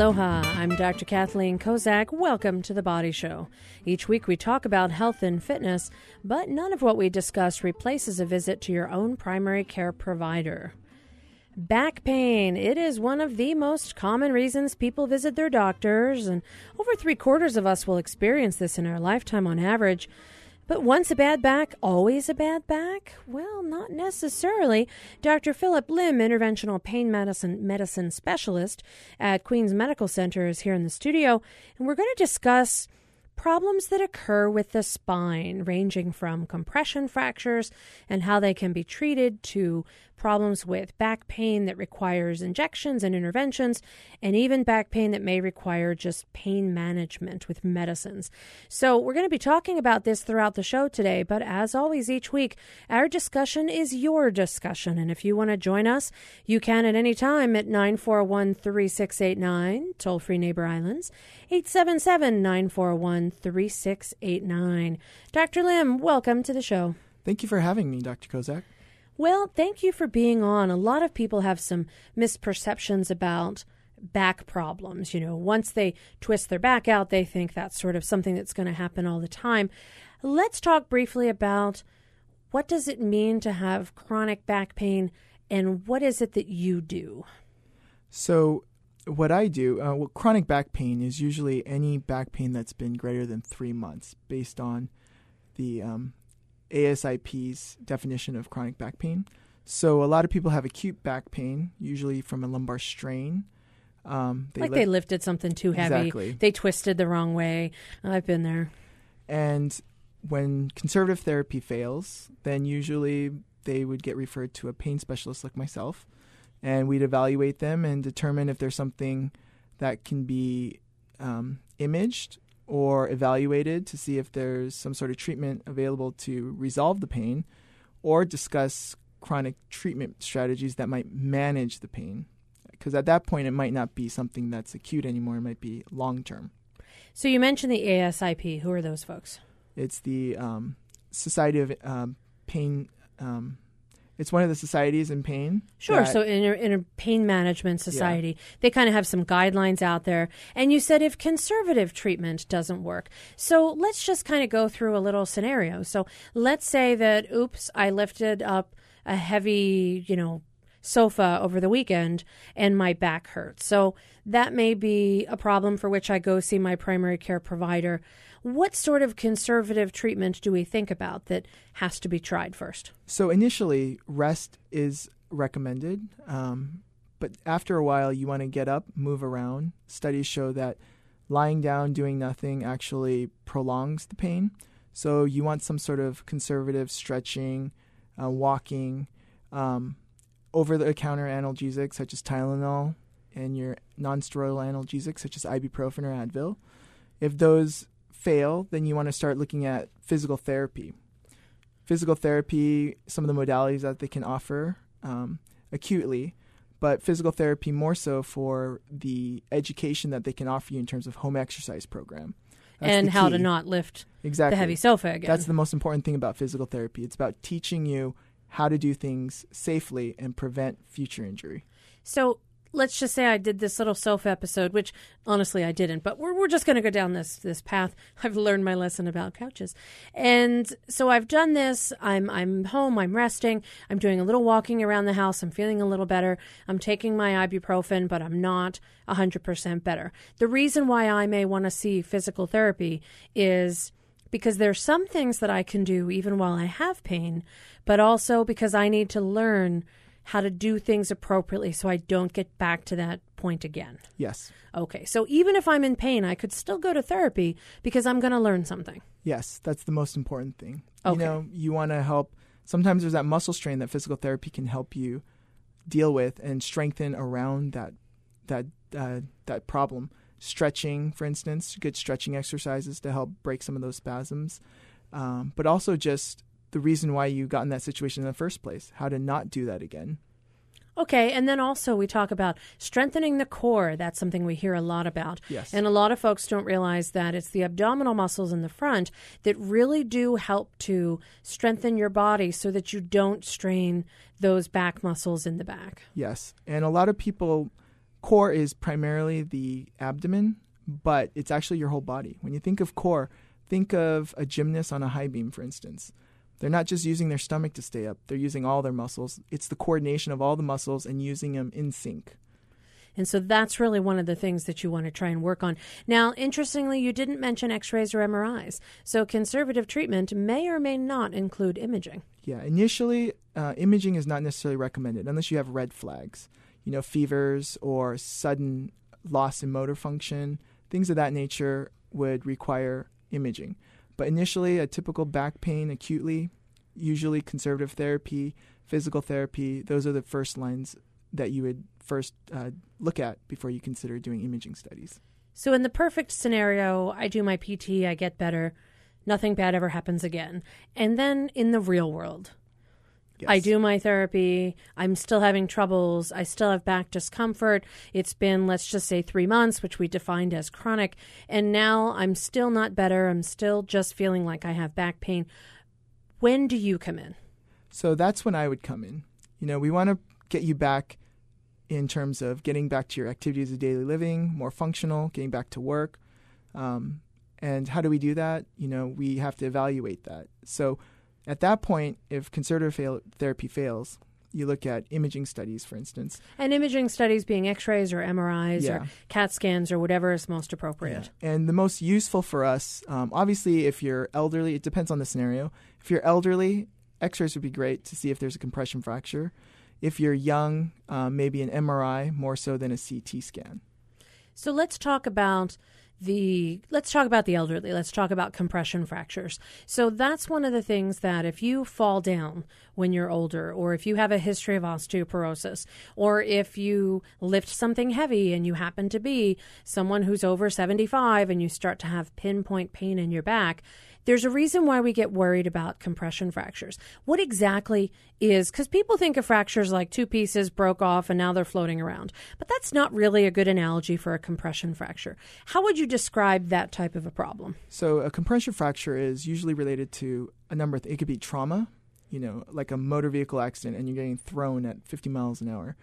Aloha, I'm Dr. Kathleen Kozak. Welcome to The Body Show. Each week we talk about health and fitness, but none of what we discuss replaces a visit to your own primary care provider. Back pain. It is one of the most common reasons people visit their doctors, and over three quarters of us will experience this in our lifetime on average. But once a bad back, always a bad back? Well, not necessarily. Dr. Philip Lim, interventional pain medicine medicine specialist at Queens Medical Center, is here in the studio, and we're going to discuss problems that occur with the spine, ranging from compression fractures and how they can be treated to problems with back pain that requires injections and interventions, and even back pain that may require just pain management with medicines. So, we're going to be talking about this throughout the show today, but as always, each week, our discussion is your discussion. And if you want to join us, you can at any time at 941 3689, toll free Neighbor Islands, 877 941 3689. Dr. Lim, welcome to the show. Thank you for having me, Dr. Kozak. Well, thank you for being on. A lot of people have some misperceptions about back problems. You know, once they twist their back out, they think that's sort of something that's going to happen all the time. Let's talk briefly about what does it mean to have chronic back pain and what is it that you do? So, what I do, uh, well, chronic back pain is usually any back pain that's been greater than three months based on the um, ASIP's definition of chronic back pain. So a lot of people have acute back pain, usually from a lumbar strain. Um, they like lift, they lifted something too heavy. Exactly. They twisted the wrong way. I've been there. And when conservative therapy fails, then usually they would get referred to a pain specialist like myself, and we'd evaluate them and determine if there's something that can be um, imaged or evaluated to see if there's some sort of treatment available to resolve the pain or discuss chronic treatment strategies that might manage the pain. Because at that point, it might not be something that's acute anymore, it might be long term. So you mentioned the ASIP. Who are those folks? It's the um, Society of um, Pain um, it's one of the societies in pain. Sure. So in a, in a pain management society, yeah. they kind of have some guidelines out there. And you said if conservative treatment doesn't work, so let's just kind of go through a little scenario. So let's say that, oops, I lifted up a heavy, you know, sofa over the weekend and my back hurts. So that may be a problem for which I go see my primary care provider. What sort of conservative treatment do we think about that has to be tried first? So, initially, rest is recommended, um, but after a while, you want to get up, move around. Studies show that lying down, doing nothing actually prolongs the pain. So, you want some sort of conservative stretching, uh, walking, um, over the counter analgesics such as Tylenol, and your non steroidal analgesics such as ibuprofen or Advil. If those fail, then you want to start looking at physical therapy. Physical therapy, some of the modalities that they can offer um, acutely, but physical therapy more so for the education that they can offer you in terms of home exercise program. That's and how to not lift exactly. the heavy sofa again. That's the most important thing about physical therapy. It's about teaching you how to do things safely and prevent future injury. So let's just say I did this little self episode, which honestly I didn't, but we're, we're just going to go down this this path. I've learned my lesson about couches, and so I've done this. I'm I'm home. I'm resting. I'm doing a little walking around the house. I'm feeling a little better. I'm taking my ibuprofen, but I'm not hundred percent better. The reason why I may want to see physical therapy is because there's some things that I can do even while I have pain, but also because I need to learn how to do things appropriately so I don't get back to that point again. Yes. Okay. So even if I'm in pain, I could still go to therapy because I'm going to learn something. Yes, that's the most important thing. Okay. You know, you want to help. Sometimes there's that muscle strain that physical therapy can help you deal with and strengthen around that that uh, that problem. Stretching, for instance, good stretching exercises to help break some of those spasms, um, but also just the reason why you got in that situation in the first place, how to not do that again. Okay, and then also we talk about strengthening the core. That's something we hear a lot about. Yes. And a lot of folks don't realize that it's the abdominal muscles in the front that really do help to strengthen your body so that you don't strain those back muscles in the back. Yes. And a lot of people core is primarily the abdomen, but it's actually your whole body. When you think of core, think of a gymnast on a high beam, for instance. They're not just using their stomach to stay up, they're using all their muscles. It's the coordination of all the muscles and using them in sync. And so that's really one of the things that you want to try and work on. Now, interestingly, you didn't mention x rays or MRIs. So conservative treatment may or may not include imaging. Yeah, initially, uh, imaging is not necessarily recommended unless you have red flags, you know, fevers or sudden loss in motor function, things of that nature would require imaging. But initially, a typical back pain acutely, usually conservative therapy, physical therapy, those are the first lines that you would first uh, look at before you consider doing imaging studies. So, in the perfect scenario, I do my PT, I get better, nothing bad ever happens again. And then in the real world, yes. I do my therapy, I'm still having troubles, I still have back discomfort. It's been, let's just say, three months, which we defined as chronic. And now I'm still not better, I'm still just feeling like I have back pain. When do you come in? So, that's when I would come in. You know, we want to get you back in terms of getting back to your activities of daily living, more functional, getting back to work. Um, and how do we do that? You know, we have to evaluate that. So at that point, if conservative fail- therapy fails, you look at imaging studies, for instance. And imaging studies being x rays or MRIs yeah. or CAT scans or whatever is most appropriate. Yeah. And the most useful for us, um, obviously, if you're elderly, it depends on the scenario. If you're elderly, x rays would be great to see if there's a compression fracture. If you're young, uh, maybe an MRI more so than a CT scan. So let's talk about the let's talk about the elderly. Let's talk about compression fractures. So that's one of the things that if you fall down when you're older or if you have a history of osteoporosis or if you lift something heavy and you happen to be someone who's over 75 and you start to have pinpoint pain in your back there's a reason why we get worried about compression fractures. What exactly is, because people think of fractures like two pieces broke off and now they're floating around, but that's not really a good analogy for a compression fracture. How would you describe that type of a problem? So, a compression fracture is usually related to a number of, it could be trauma, you know, like a motor vehicle accident and you're getting thrown at 50 miles an hour,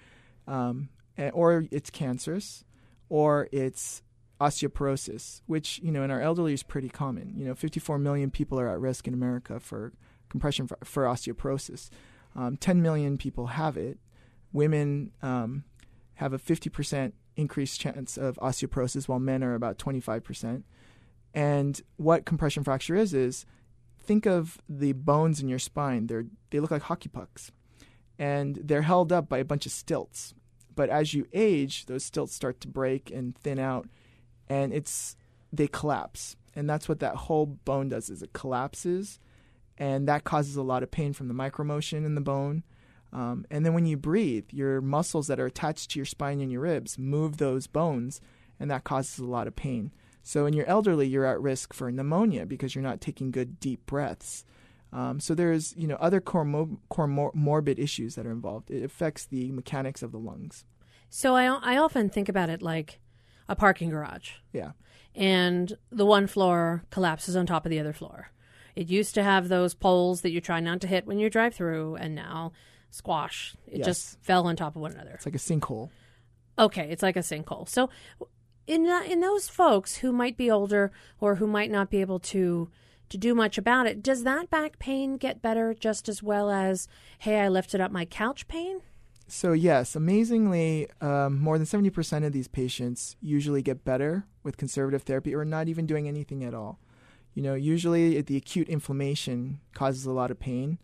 um, or it's cancerous, or it's osteoporosis, which you know in our elderly is pretty common. You know, 54 million people are at risk in America for compression for, for osteoporosis. Um, 10 million people have it. Women um, have a 50% increased chance of osteoporosis, while men are about 25%. And what compression fracture is is think of the bones in your spine. They're they look like hockey pucks, and they're held up by a bunch of stilts. But as you age, those stilts start to break and thin out, and it's they collapse. And that's what that whole bone does is it collapses and that causes a lot of pain from the micromotion in the bone. Um, and then when you breathe your muscles that are attached to your spine and your ribs move those bones and that causes a lot of pain. So in your elderly you're at risk for pneumonia because you're not taking good deep breaths. Um, so there's you know other comorbid issues that are involved. It affects the mechanics of the lungs. So I, I often think about it like a parking garage. Yeah. And the one floor collapses on top of the other floor. It used to have those poles that you try not to hit when you drive through, and now squash. It yes. just fell on top of one another. It's like a sinkhole. Okay, it's like a sinkhole. So, in in those folks who might be older or who might not be able to to do much about it, does that back pain get better just as well as hey, I lifted up my couch pain? So, yes, amazingly, um, more than 70% of these patients usually get better with conservative therapy or not even doing anything at all. You know, usually the acute inflammation causes a lot of pain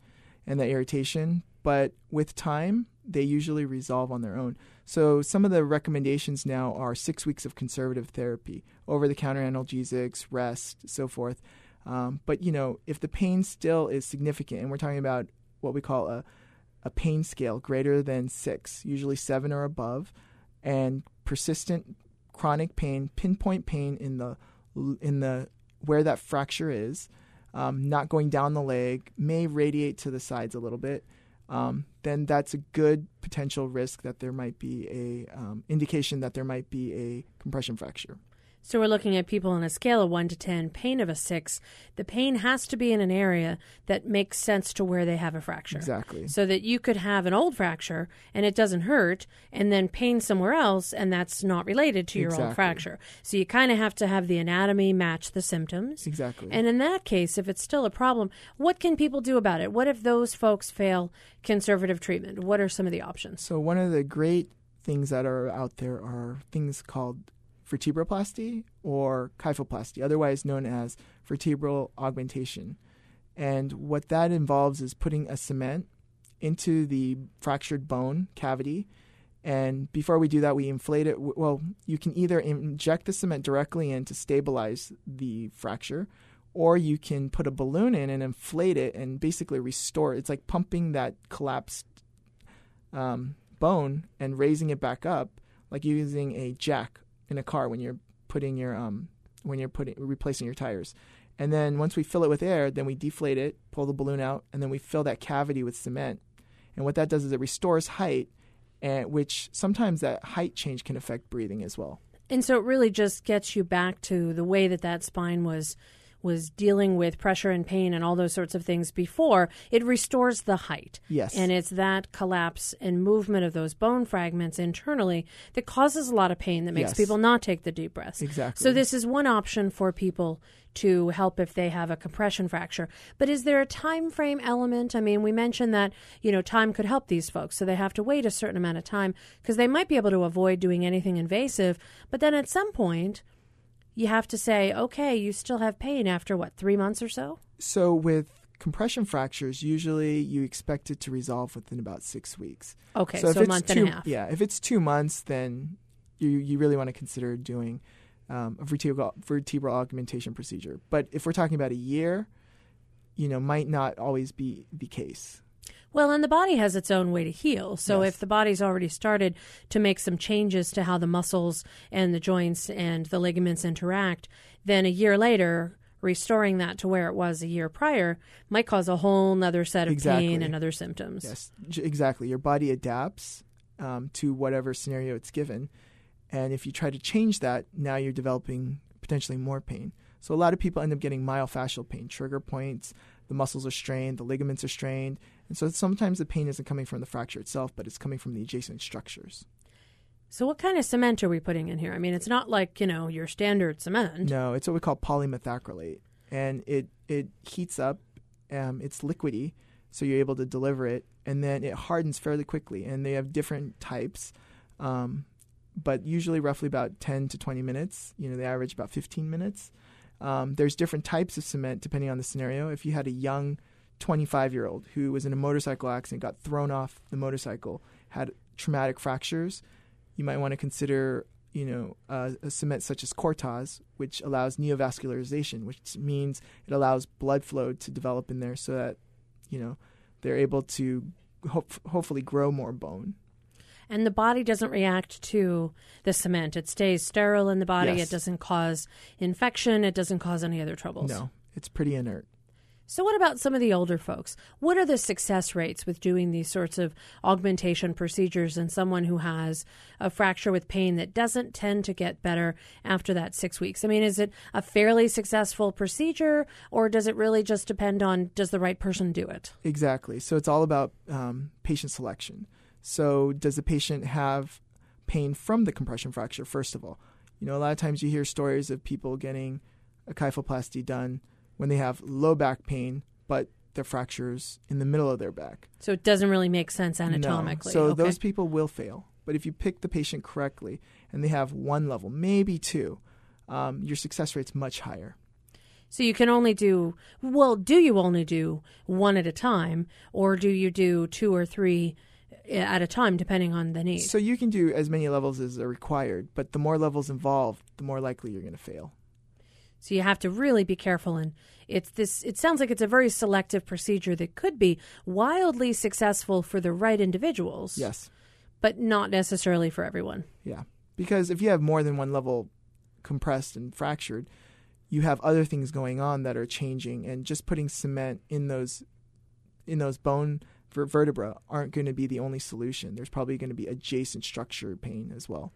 and the irritation, but with time, they usually resolve on their own. So, some of the recommendations now are six weeks of conservative therapy, over the counter analgesics, rest, so forth. Um, but, you know, if the pain still is significant, and we're talking about what we call a a pain scale greater than six, usually seven or above, and persistent chronic pain, pinpoint pain in the in the where that fracture is, um, not going down the leg, may radiate to the sides a little bit. Um, then that's a good potential risk that there might be a um, indication that there might be a compression fracture. So we're looking at people on a scale of 1 to 10, pain of a 6. The pain has to be in an area that makes sense to where they have a fracture. Exactly. So that you could have an old fracture and it doesn't hurt, and then pain somewhere else, and that's not related to your Exactly. old fracture. So you kind of have to have the anatomy match the symptoms. Exactly. And in that case, if it's still a problem, what can people do about it? What if those folks fail conservative treatment? What are some of the options? So one of the great things that are out there are things called vertebroplasty or kyphoplasty, otherwise known as vertebral augmentation. And what that involves is putting a cement into the fractured bone cavity. And before we do that, we inflate it. Well, you can either inject the cement directly in to stabilize the fracture, or you can put a balloon in and inflate it and basically restore it. It's like pumping that collapsed um, bone and raising it back up, like using a jack in a car when you're putting your um, when you're putting replacing your tires. And then once we fill it with air, then we deflate it, pull the balloon out, and then we fill that cavity with cement. And what that does is it restores height, and which sometimes that height change can affect breathing as well. And so it really just gets you back to the way that that spine was was dealing with pressure and pain and all those sorts of things before. It restores the height. Yes. And it's that collapse and movement of those bone fragments internally that causes a lot of pain that makes Yes. people not take the deep breaths. Exactly. So this is one option for people to help if they have a compression fracture. But is there a time frame element? I mean, we mentioned that, you know, time could help these folks. So they have to wait a certain amount of time because they might be able to avoid doing anything invasive, but then at some point you have to say, okay, you still have pain after what, 3 months or so? So with compression fractures, usually you expect it to resolve within about six weeks. Okay, so so, a it's month two, and a half. Yeah, if it's two months, then you you really want to consider doing um, a vertebral vertebral augmentation procedure. But if we're talking about a year, you know, might not always be the case. Well, and the body has its own way to heal. So Yes. if the body's already started to make some changes to how the muscles and the joints and the ligaments interact, then a year later, restoring that to where it was a year prior might cause a whole nother set of Exactly. pain and other symptoms. Yes, exactly. Your body adapts um, to whatever scenario it's given, and if you try to change that, now you're developing potentially more pain. So a lot of people end up getting myofascial pain, trigger points. The muscles are strained, the ligaments are strained, and so sometimes the pain isn't coming from the fracture itself, but it's coming from the adjacent structures. So what kind of cement are we putting in here? I mean, it's not like, you know, your standard cement. No, it's what we call polymethacrylate, and it it heats up. Um, it's liquidy, so you're able to deliver it, and then it hardens fairly quickly. And they have different types, um, but usually roughly about 10 to 20 minutes. You know, they average about 15 minutes. Um, there's different types of cement depending on the scenario. If you had a young 25 year old who was in a motorcycle accident, got thrown off the motorcycle, had traumatic fractures, you might want to consider you know uh, a cement such as Cortoss, which allows neovascularization, which means it allows blood flow to develop in there, so that you know they're able to hope, hopefully grow more bone. And the body doesn't react to the cement. It stays sterile in the body. Yes. It doesn't cause infection. It doesn't cause any other troubles. No, it's pretty inert. So, what about some of the older folks? What are the success rates with doing these sorts of augmentation procedures in someone who has a fracture with pain that doesn't tend to get better after that six weeks? I mean, is it a fairly successful procedure, or does it really just depend on does the right person do it? Exactly. So it's all about um, patient selection. So does the patient have pain from the compression fracture? First of all, you know a lot of times you hear stories of people getting a kyphoplasty done when they have low back pain, but the fractures in the middle of their back. So, it doesn't really make sense No. anatomically. So okay. those people will fail. But if you pick the patient correctly and they have one level, maybe two, um, your success rate's much higher. So you can only do well. Do you only do one at a time, or do you do two or three at a time, depending on the need? So you can do as many levels as are required, but the more levels involved, the more likely you're going to fail. So you have to really be careful. And it's this. It sounds like it's a very selective procedure that could be wildly successful for the right individuals. Yes. but not necessarily for everyone. Yeah. Because if you have more than one level compressed and fractured, you have other things going on that are changing and just putting cement in those in those bone vertebra aren't going to be the only solution. There's probably going to be adjacent structure pain as well.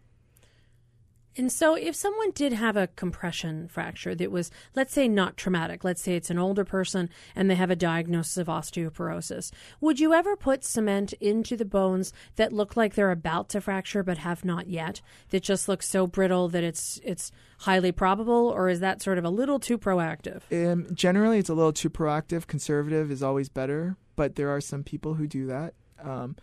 And so, if someone did have a compression fracture that was, let's say, not traumatic, let's say it's an older person and they have a diagnosis of osteoporosis, would you ever put cement into the bones that look like they're about to fracture but have not yet? That just look so brittle that it's it's highly probable, or is that sort of a little too proactive? Um, generally, it's a little too proactive. Conservative is always better, but there are some people who do that. Um,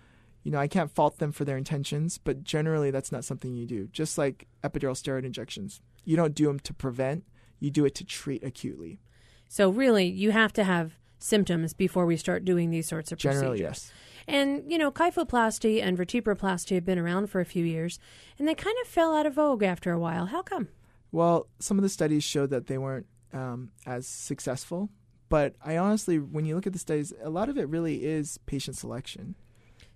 you know, I can't fault them for their intentions, but generally that's not something you do. Just like epidural steroid injections, you don't do them to prevent, you do it to treat acutely. So really, you have to have symptoms before we start doing these sorts of Generally, procedures. yes. And you know, kyphoplasty and vertebroplasty have been around for a few years, and they kind of fell out of vogue after a while. How come? Well, some of the studies showed that they weren't um, as successful. But I honestly, when you look at the studies, a lot of it really is patient selection.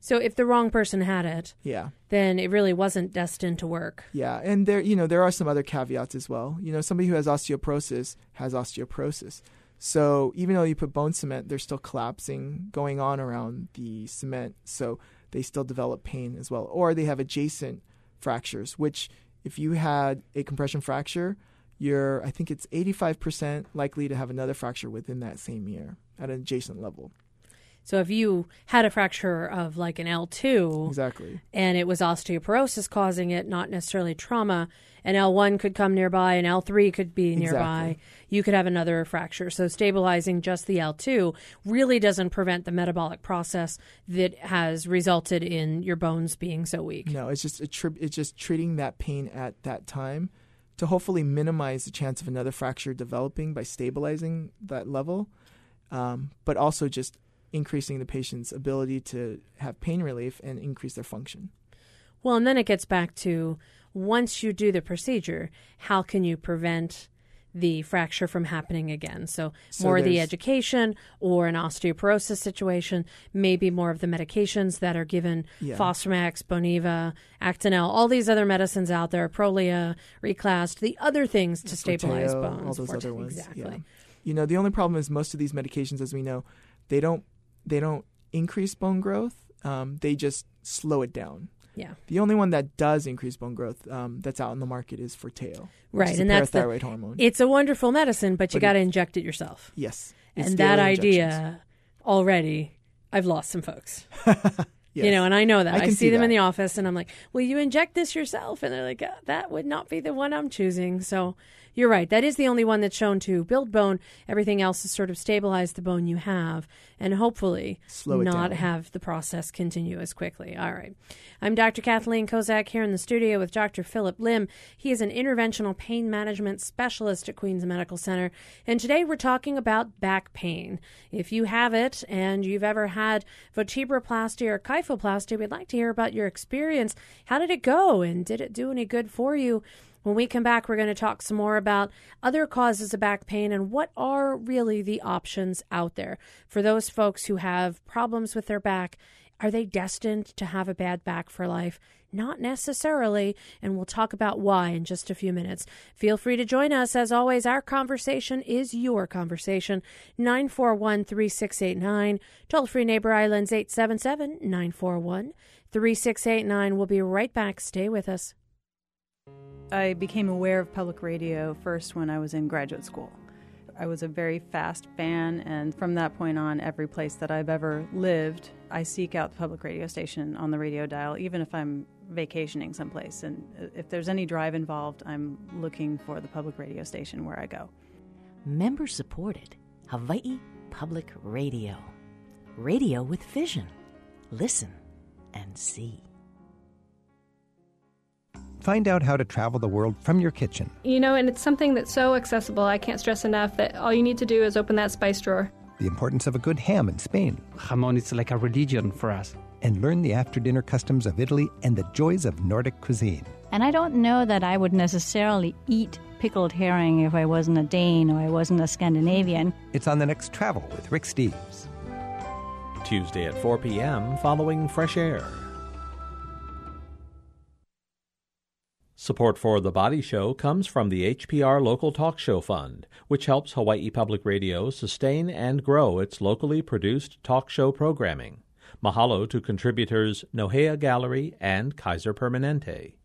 So if the wrong person had it, Yeah. then it really wasn't destined to work. Yeah, and there you know there are some other caveats as well. You know, somebody who has osteoporosis has osteoporosis. So even though you put bone cement, there's still collapsing going on around the cement, so they still develop pain as well. Or they have adjacent fractures, which if you had a compression fracture, you're I think it's 85% likely to have another fracture within that same year at an adjacent level. So if you had a fracture of like an L2 Exactly. and it was osteoporosis causing it, not necessarily trauma, and L1 could come nearby and L3 could be nearby, Exactly. you could have another fracture. So stabilizing just the L2 really doesn't prevent the metabolic process that has resulted in your bones being so weak. No, it's just a tri- it's just treating that pain at that time to hopefully minimize the chance of another fracture developing by stabilizing that level, um, but also just increasing the patient's ability to have pain relief and increase their function. Well, and then it gets back to once you do the procedure, how can you prevent the fracture from happening again? So, So more of the education or an osteoporosis situation, maybe more of the medications that are given Yeah. Fosamax, Boniva, Actonel, all these other medicines out there, Prolia, Reclast, the other things to stabilize Forteo, bones. all those other ones. Exactly. Yeah. You know, the only problem is most of these medications, as we know, they don't they don't increase bone growth. Um, they just slow it down. Yeah. The only one that does increase bone growth um, that's out in the market is Forteo, which Right, and that's the- hormone. It's a wonderful medicine, but you got to inject it yourself. yes, and that idea already, I've lost some folks. Yes. You know, and I know that. I I, see, see them in the office and I'm like, will you inject this yourself? And they're like, "Uh, that would not be the one I'm choosing. So you're right. That is the only one that's shown to build bone. Everything else is sort of stabilize the bone you have and hopefully Slow not down. have the process continue as quickly. All right. I'm Dr. Kathleen Kozak here in the studio with Dr. Philip Lim. He is an interventional pain management specialist at Queens Medical Center. And today we're talking about back pain. If you have it and you've ever had vertebroplasty or kyphoplasty, we'd like to hear about your experience. How did it go? And did it do any good for you? When we come back, we're going to talk some more about other causes of back pain and what are really the options out there for those folks who have problems with their back. Are they destined to have a bad back for life? Not necessarily, and we'll talk about why in just a few minutes. Feel free to join us. As always, our conversation is your conversation. 941 3689. Toll free Neighbor Islands 877 941 3689. We'll be right back. Stay with us. I became aware of public radio first when I was in graduate school. I was a very fast fan, and from that point on, every place that I've ever lived, I seek out the public radio station on the radio dial, even if I'm vacationing someplace. And uh, if there's any drive involved, I'm looking for the public radio station where I go. Member supported Hawaii Public Radio. Radio with vision. Listen and see. Find out how to travel the world from your kitchen. You know, and it's something that's so accessible. I can't stress enough that all you need to do is open that spice drawer. The importance of a good ham in Spain. Jamon is like a religion for us. And learn the after dinner customs of Italy and the joys of Nordic cuisine. And I don't know that I would necessarily eat pickled herring if I wasn't a Dane or I wasn't a Scandinavian. It's on the next Travel with Rick Steves. Tuesday at 4 p.m. following Fresh Air. Support for The Body Show comes from the HPR Local Talk Show Fund, which helps Hawaii Public Radio sustain and grow its locally produced talk show programming. Mahalo to contributors Nohea Gallery and Kaiser Permanente.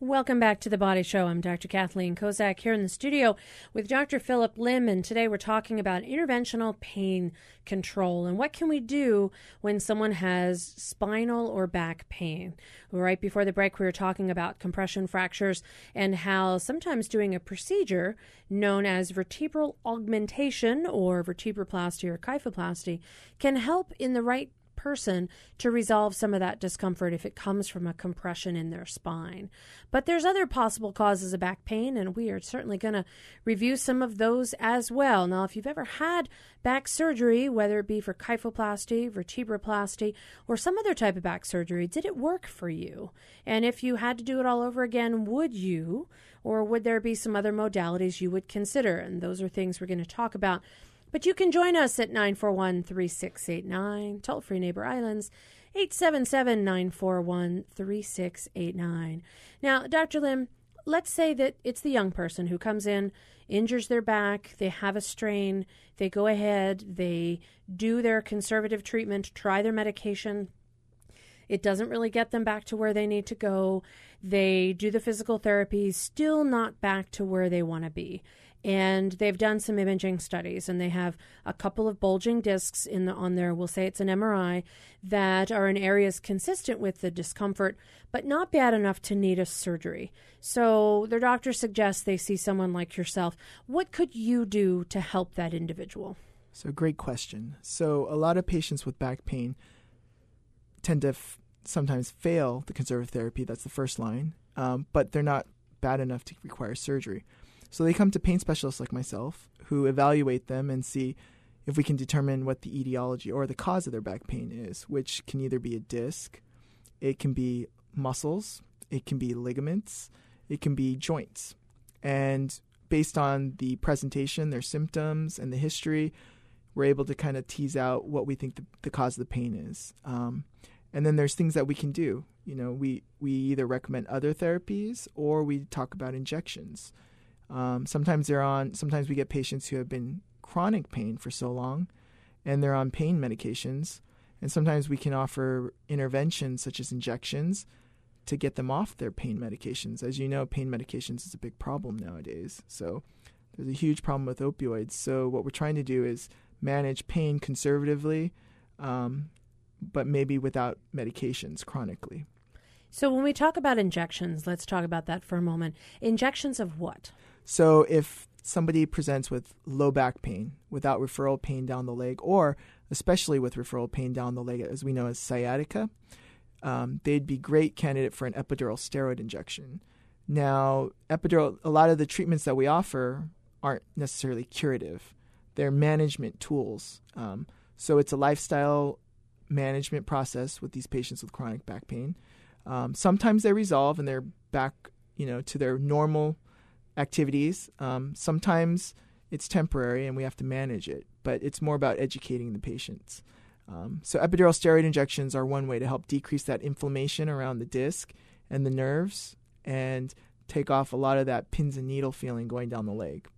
Welcome back to the Body Show. I'm Dr. Kathleen Kozak here in the studio with Dr. Philip Lim, and today we're talking about interventional pain control and what can we do when someone has spinal or back pain. Right before the break, we were talking about compression fractures and how sometimes doing a procedure known as vertebral augmentation or vertebroplasty or kyphoplasty can help in the right person to resolve some of that discomfort if it comes from a compression in their spine. But there's other possible causes of back pain, and we are certainly going to review some of those as well. Now, if you've ever had back surgery, whether it be for kyphoplasty, vertebroplasty, or some other type of back surgery, did it work for you? And if you had to do it all over again, would you? Or would there be some other modalities you would consider? And those are things we're going to talk about but you can join us at 941 3689, toll free Neighbor Islands, 877 941 3689. Now, Dr. Lim, let's say that it's the young person who comes in, injures their back, they have a strain, they go ahead, they do their conservative treatment, try their medication. It doesn't really get them back to where they need to go. They do the physical therapy, still not back to where they want to be and they've done some imaging studies and they have a couple of bulging discs in the on there we'll say it's an MRI that are in areas consistent with the discomfort but not bad enough to need a surgery. So their doctor suggests they see someone like yourself. What could you do to help that individual? So great question. So a lot of patients with back pain tend to f- sometimes fail the conservative therapy that's the first line um, but they're not bad enough to require surgery so they come to pain specialists like myself who evaluate them and see if we can determine what the etiology or the cause of their back pain is, which can either be a disc, it can be muscles, it can be ligaments, it can be joints. And based on the presentation, their symptoms, and the history, we're able to kind of tease out what we think the, the cause of the pain is. Um, and then there's things that we can do. You know, we, we either recommend other therapies or we talk about injections. Um, sometimes they're on. Sometimes we get patients who have been chronic pain for so long, and they're on pain medications. And sometimes we can offer interventions such as injections to get them off their pain medications. As you know, pain medications is a big problem nowadays. So there's a huge problem with opioids. So what we're trying to do is manage pain conservatively, um, but maybe without medications chronically. So when we talk about injections, let's talk about that for a moment. Injections of what? So if somebody presents with low back pain without referral pain down the leg, or especially with referral pain down the leg, as we know as sciatica, um, they'd be great candidate for an epidural steroid injection. Now, epidural, a lot of the treatments that we offer aren't necessarily curative; they're management tools. Um, so it's a lifestyle management process with these patients with chronic back pain. Um, sometimes they resolve and they're back, you know, to their normal activities. Um, sometimes it's temporary and we have to manage it, but it's more about educating the patients. Um, so, epidural steroid injections are one way to help decrease that inflammation around the disc and the nerves and take off a lot of that pins and needle feeling going down the leg.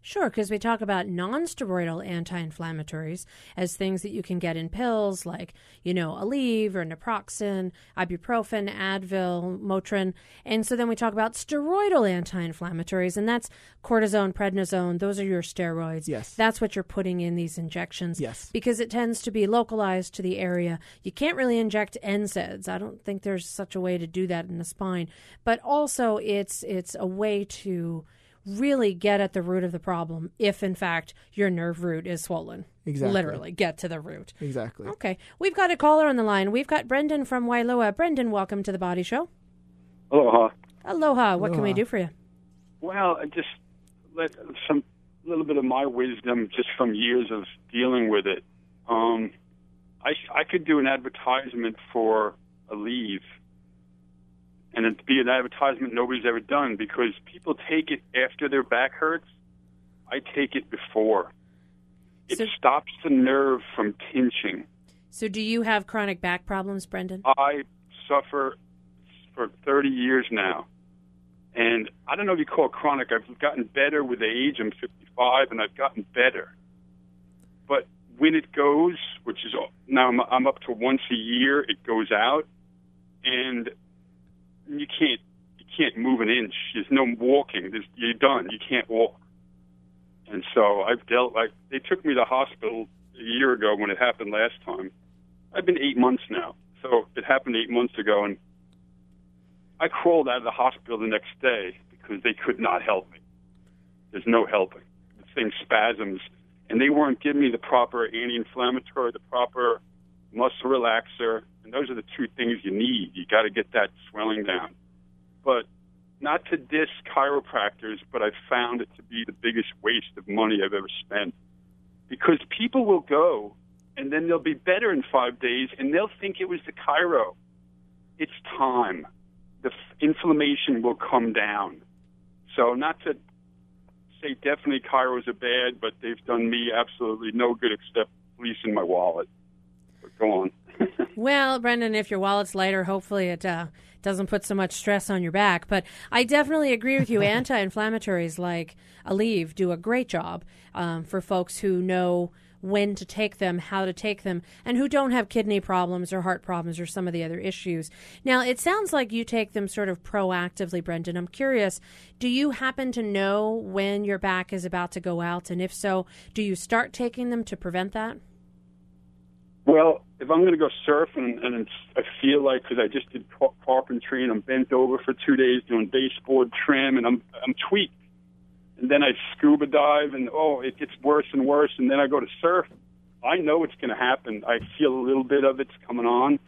Sure, because we talk about non-steroidal anti-inflammatories as things that you can get in pills, like you know Aleve or naproxen, ibuprofen, Advil, Motrin, and so then we talk about steroidal anti-inflammatories, and that's cortisone, prednisone. Those are your steroids. Yes, that's what you're putting in these injections. Yes, because it tends to be localized to the area. You can't really inject NSAIDs. I don't think there's such a way to do that in the spine, but also it's it's a way to really get at the root of the problem if in fact your nerve root is swollen. Exactly. Literally get to the root. Exactly. Okay. We've got a caller on the line. We've got Brendan from Wailoa. Brendan, welcome to the Body Show. Aloha. Aloha. What Aloha. can we do for you? Well, just let some little bit of my wisdom just from years of dealing with it. Um, I I could do an advertisement for Aleve and it'd be an advertisement nobody's ever done because people take it after their back hurts. I take it before. It So- stops the nerve from pinching. So, do you have chronic back problems, Brendan? I suffer for 30 years now. And I don't know if you call it chronic. I've gotten better with age. I'm 55 and I've gotten better. But when it goes, which is now I'm, I'm up to once a year, it goes out. And you can't you can't move an inch. There's no walking. There's, you're done. You can't walk. And so I've dealt. Like they took me to hospital a year ago when it happened last time. I've been eight months now. So it happened eight months ago, and I crawled out of the hospital the next day because they could not help me. There's no helping. The thing spasms, and they weren't giving me the proper anti-inflammatory, the proper muscle relaxer, and those are the two things you need. You got to get that swelling down. But not to diss chiropractors, but I found it to be the biggest waste of money I've ever spent because people will go and then they'll be better in five days and they'll think it was the chiro. It's time. The f- inflammation will come down. So, not to say definitely chiros are bad, but they've done me absolutely no good except fleecing my wallet. But go on. Well, Brendan, if your wallet's lighter, hopefully it uh, doesn't put so much stress on your back. But I definitely agree with you. Anti-inflammatories like Aleve do a great job um, for folks who know when to take them, how to take them, and who don't have kidney problems or heart problems or some of the other issues. Now, it sounds like you take them sort of proactively, Brendan. I'm curious, do you happen to know when your back is about to go out? And if so, do you start taking them to prevent that? Well, if I'm going to go surfing and it's, I feel like because I just did carpentry and I'm bent over for two days doing baseboard trim and I'm I'm tweaked, and then I scuba dive and oh it gets worse and worse, and then I go to surf. I know it's going to happen. I feel a little bit of it's coming on,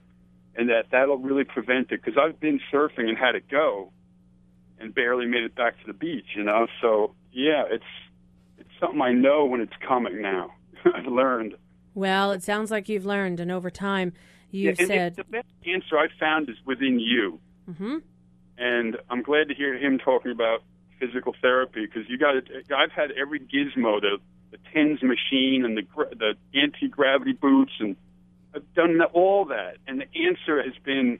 and that that'll really prevent it because I've been surfing and had it go, and barely made it back to the beach. You know, so yeah, it's it's something I know when it's coming now. I've learned. Well, it sounds like you've learned, and over time, you've yeah, said the best answer I've found is within you. Mm-hmm. And I'm glad to hear him talking about physical therapy because you got. I've had every gizmo, the the TENS machine and the the anti gravity boots, and I've done all that. And the answer has been,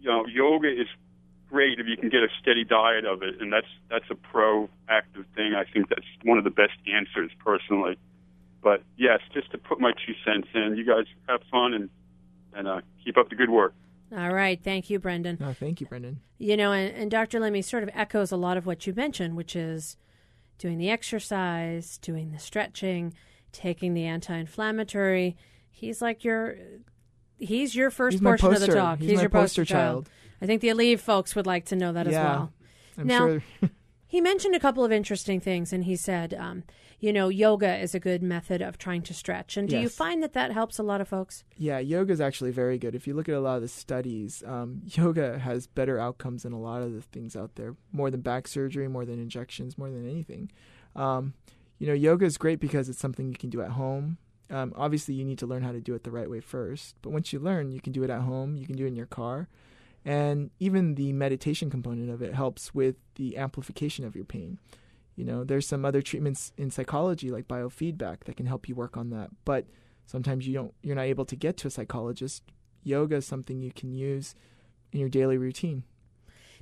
you know, yoga is great if you can get a steady diet of it, and that's that's a proactive thing. I think that's one of the best answers personally. But yes, just to put my two cents in, you guys have fun and and uh, keep up the good work. All right. Thank you, Brendan. No, thank you, Brendan. You know, and, and Dr. Lemmy sort of echoes a lot of what you mentioned, which is doing the exercise, doing the stretching, taking the anti-inflammatory. He's like your he's your first he's portion of the talk. He's, he's my your poster, poster child. child. I think the Aleve folks would like to know that yeah, as well. I'm now, sure. he mentioned a couple of interesting things, and he said, um, you know, yoga is a good method of trying to stretch. And do you find that that helps a lot of folks? Yeah, yoga is actually very good. If you look at a lot of the studies, um, yoga has better outcomes than a lot of the things out there, more than back surgery, more than injections, more than anything. Um, you know, yoga is great because it's something you can do at home. Um, obviously, you need to learn how to do it the right way first. But once you learn, you can do it at home, you can do it in your car. And even the meditation component of it helps with the amplification of your pain. You know, there's some other treatments in psychology like biofeedback that can help you work on that. But sometimes you don't you're not able to get to a psychologist. Yoga is something you can use in your daily routine.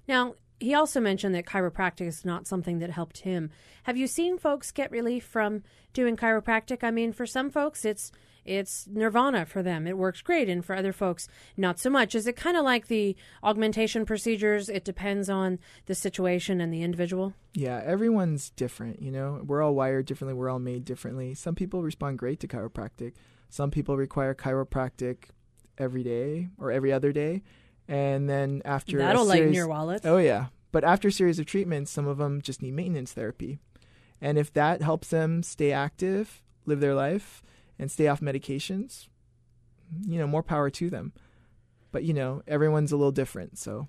Now, he also mentioned that chiropractic is not something that helped him. Have you seen folks get relief from doing chiropractic? I mean, for some folks, it's it's nirvana for them. It works great, and for other folks, not so much. Is it kind of like the augmentation procedures? It depends on the situation and the individual. Yeah, everyone's different, you know. We're all wired differently, we're all made differently. Some people respond great to chiropractic. Some people require chiropractic every day or every other day. And then after That'll lighten series- your wallet. Oh yeah. But after a series of treatments, some of them just need maintenance therapy. And if that helps them stay active, live their life, and stay off medications, you know, more power to them. But you know, everyone's a little different, so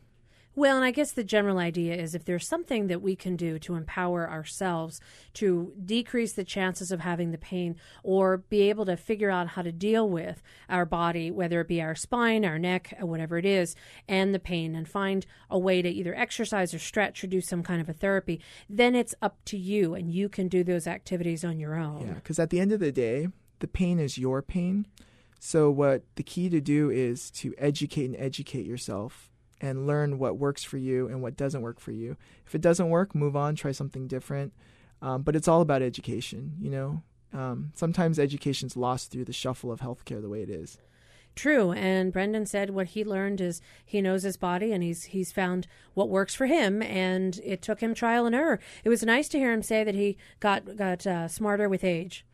Well, and I guess the general idea is if there's something that we can do to empower ourselves to decrease the chances of having the pain or be able to figure out how to deal with our body, whether it be our spine, our neck, uh, whatever it is, and the pain, and find a way to either exercise or stretch or do some kind of a therapy, then it's up to you and you can do those activities on your own. Yeah, because at the end of the day, the pain is your pain. So, what the key to do is to educate and educate yourself and learn what works for you and what doesn't work for you. If it doesn't work, move on, try something different. Um, but it's all about education, you know? Um, sometimes education's lost through the shuffle of healthcare the way it is. True, and Brendan said what he learned is he knows his body and he's he's found what works for him, and it took him trial and error. It was nice to hear him say that he got got uh, smarter with age.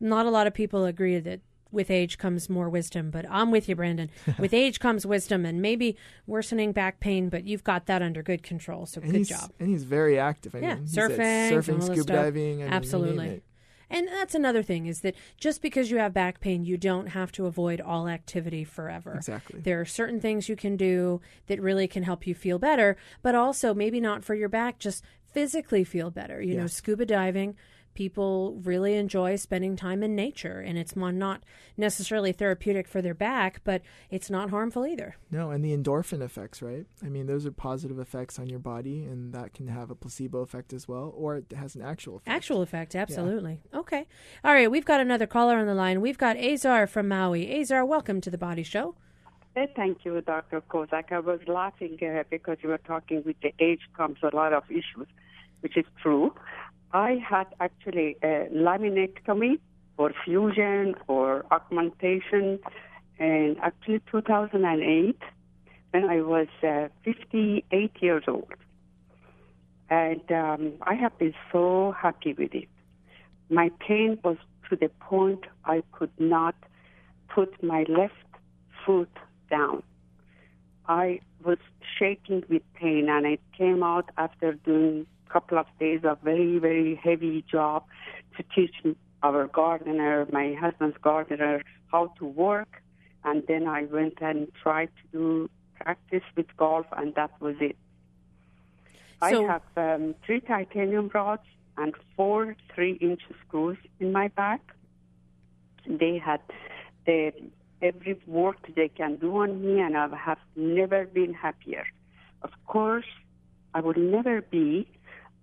Not a lot of people agree that with age comes more wisdom, but I'm with you, Brandon. with age comes wisdom, and maybe worsening back pain, but you've got that under good control. So and good job. And he's very active. I yeah, mean, surfing, surfing, scuba diving. I Absolutely. And that's another thing is that just because you have back pain, you don't have to avoid all activity forever. Exactly. There are certain things you can do that really can help you feel better, but also maybe not for your back, just physically feel better. You know, scuba diving, people really enjoy spending time in nature, and it's not necessarily therapeutic for their back, but it's not harmful either. No, and the endorphin effects, right? I mean, those are positive effects on your body, and that can have a placebo effect as well, or it has an actual effect. Actual effect, absolutely. Okay. All right, we've got another caller on the line. We've got Azar from Maui. Azar, welcome to the Body Show. Thank you, Dr. Kozak. I was laughing uh, because you were talking with the age comes a lot of issues, which is true. I had actually a laminectomy or fusion or augmentation in actually 2008 when I was uh, 58 years old. And um, I have been so happy with it. My pain was to the point I could not put my left foot down. I was shaking with pain, and it came out after doing couple of days of very, very heavy job to teach our gardener, my husband's gardener, how to work. And then I went and tried to do practice with golf, and that was it. So- I have um, three titanium rods and four three-inch screws in my back. They had the every work they can do on me, and I have never been happier. Of course, I would never be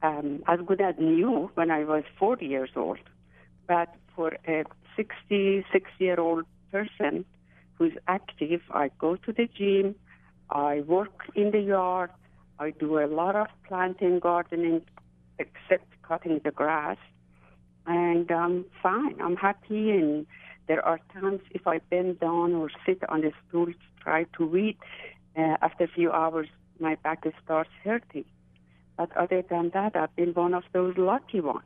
um, as good as new when I was 40 years old. But for a 66 year old person who's active, I go to the gym, I work in the yard, I do a lot of planting, gardening, except cutting the grass, and I'm fine. I'm happy, and there are times if I bend down or sit on the stool to try to read, uh, after a few hours, my back starts hurting. But other than that, I've been one of those lucky ones.